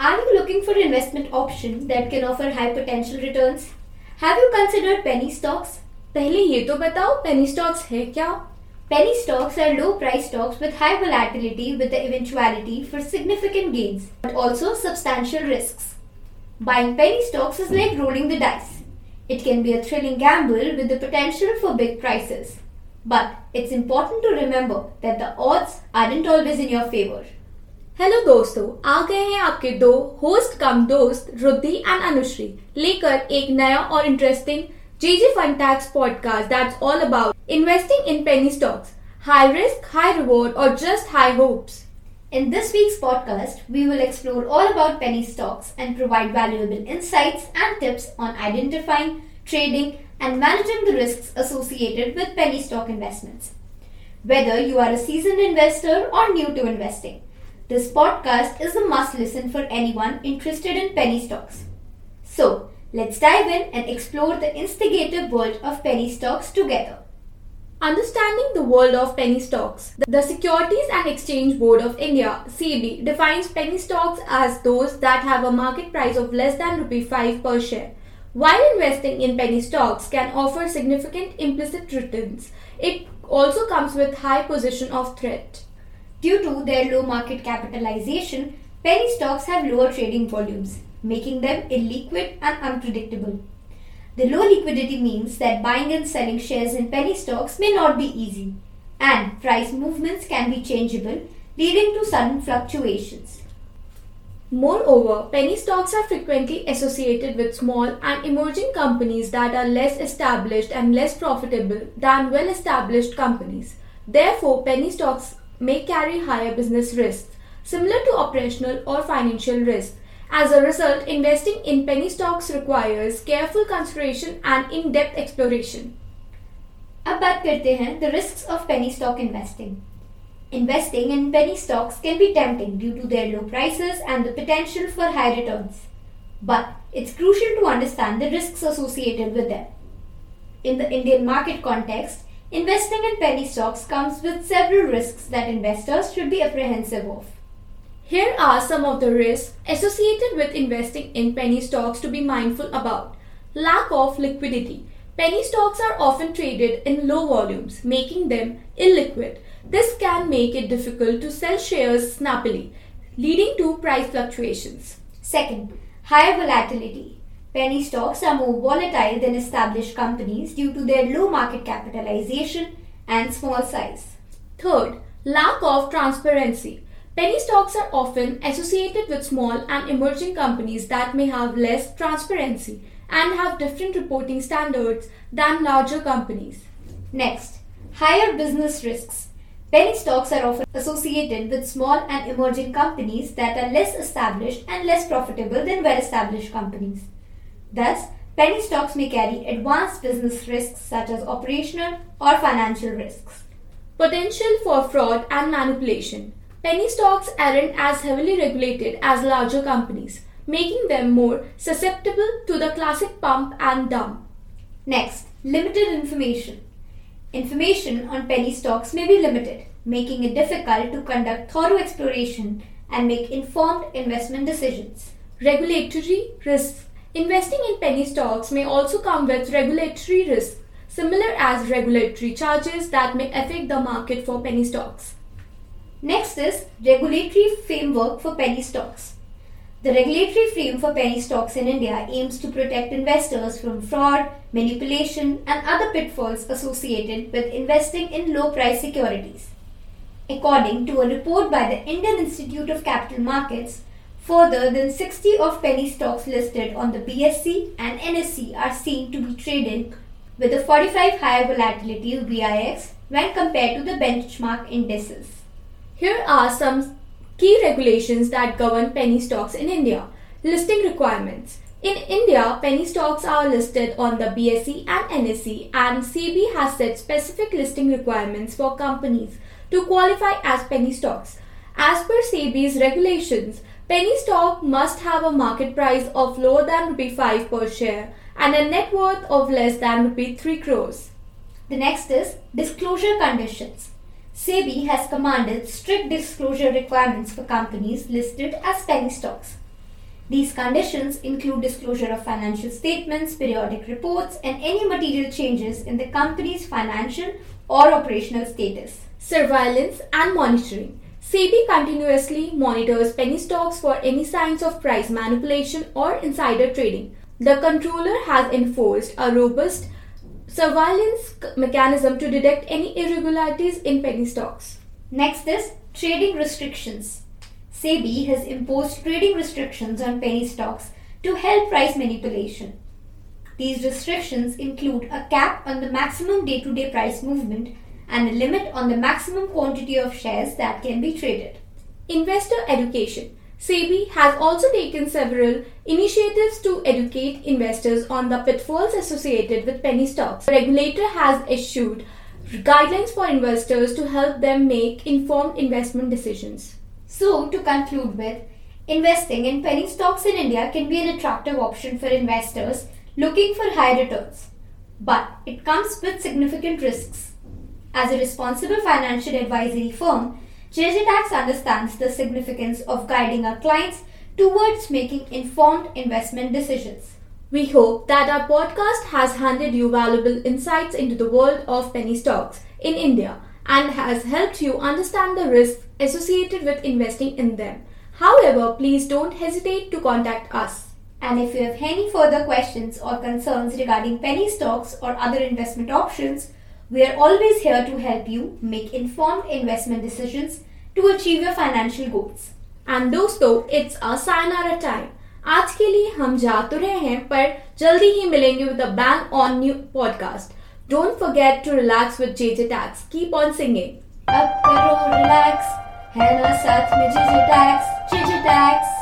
Are you looking for an investment option that can offer high potential returns? Have you considered penny stocks? पहले ये तो बताओ penny stocks है क्या Penny stocks are low price stocks with high volatility with the eventuality for significant gains, but also substantial risks. Buying penny stocks is like rolling the dice. It can be a thrilling gamble with the potential for big prices. But it's important to remember that the odds aren't always in your favor. Hello दोस्तों आ गए हैं आपके दो host कम दोस्त रुद्धि and Anushree लेकर एक नया और interesting GG fun tax podcast that's all about investing in penny stocks high risk high reward और just high hopes In this week's podcast, we will explore all about penny stocks and provide valuable insights and tips on identifying, trading, and managing the risks associated with penny stock investments. Whether you are a seasoned investor or new to investing, this podcast is a must listen for anyone interested in penny stocks. So, let's dive in and explore the instigative world of penny stocks together. Understanding the world of penny stocks, the Securities and Exchange Board of India (SEBI) defines penny stocks as those that have a market price of less than rupee 5 per share. While investing in penny stocks can offer significant implicit returns, it also comes with high position of threat. Due to their low market capitalization, penny stocks have lower trading volumes, making them illiquid and unpredictable. The low liquidity means that buying and selling shares in penny stocks may not be easy, and price movements can be changeable, leading to sudden fluctuations. Moreover, penny stocks are frequently associated with small and emerging companies that are less established and less profitable than well established companies. Therefore, penny stocks may carry higher business risks, similar to operational or financial risk. As a result, investing in penny stocks requires careful consideration and in depth exploration. अब बात करते हैं the risks of penny stock investing. Investing in penny stocks can be tempting due to their low prices and the potential for high returns. But it's crucial to understand the risks associated with them. In the Indian market context, investing in penny stocks comes with several risks that investors should be apprehensive of. Here are some of the risks associated with investing in penny stocks to be mindful about. Lack of liquidity. Penny stocks are often traded in low volumes, making them illiquid. This can make it difficult to sell shares snappily, leading to price fluctuations. Second, higher volatility. Penny stocks are more volatile than established companies due to their low market capitalization and small size. Third, lack of transparency. Penny stocks are often associated with small and emerging companies that may have less transparency and have different reporting standards than larger companies. Next, higher business risks. Penny stocks are often associated with small and emerging companies that are less established and less profitable than well established companies. Thus, penny stocks may carry advanced business risks such as operational or financial risks. Potential for fraud and manipulation. Penny stocks aren't as heavily regulated as larger companies, making them more susceptible to the classic pump and dump. Next, limited information. Information on penny stocks may be limited, making it difficult to conduct thorough exploration and make informed investment decisions. Regulatory risks. Investing in penny stocks may also come with regulatory risks, similar as regulatory charges that may affect the market for penny stocks. Next is regulatory framework for penny stocks. The regulatory frame for penny stocks in India aims to protect investors from fraud, manipulation, and other pitfalls associated with investing in low price securities. According to a report by the Indian Institute of Capital Markets, further than 60 of penny stocks listed on the BSE and NSE are seen to be traded with a 45 higher volatility VIX when compared to the benchmark indices. Here are some key regulations that govern penny stocks in India. Listing requirements. In India, penny stocks are listed on the BSE and NSE, and SEBI has set specific listing requirements for companies to qualify as penny stocks. As per SEBI's regulations, penny stock must have a market price of lower than rupee 5 per share and a net worth of less than rupee 3 crores. The next is disclosure conditions. SEBI has commanded strict disclosure requirements for companies listed as penny stocks. These conditions include disclosure of financial statements, periodic reports, and any material changes in the company's financial or operational status. Surveillance and monitoring. SEBI continuously monitors penny stocks for any signs of price manipulation or insider trading. The controller has enforced a robust surveillance mechanism to detect any irregularities in penny stocks. Next is trading restrictions. SEBI has imposed trading restrictions on penny stocks to help price manipulation. These restrictions include a cap on the maximum day to day price movement and a limit on the maximum quantity of shares that can be traded. Investor education. SEBI has also taken several initiatives to educate investors on the pitfalls associated with penny stocks. The regulator has issued guidelines for investors to help them make informed investment decisions. So, to conclude with, investing in penny stocks in India can be an attractive option for investors looking for high returns, but it comes with significant risks. As a responsible financial advisory firm, JJ Tax understands the significance of guiding our clients towards making informed investment decisions. We hope that our podcast has handed you valuable insights into the world of penny stocks in India and has helped you understand the risks associated with investing in them. However, please don't hesitate to contact us. And if you have any further questions or concerns regarding penny stocks or other investment options, we are always here to help you make informed investment decisions to achieve your financial goals. And दोस्तों it's a sayonara time. आज के लिए हम जा तो रहे हैं पर जल्दी ही मिलेंगे with a bang on new podcast. Don't forget to relax with JJ Tax. Keep on singing. अब करो रिलैक्स है ना साथ में JJ Tax, JJ Tax.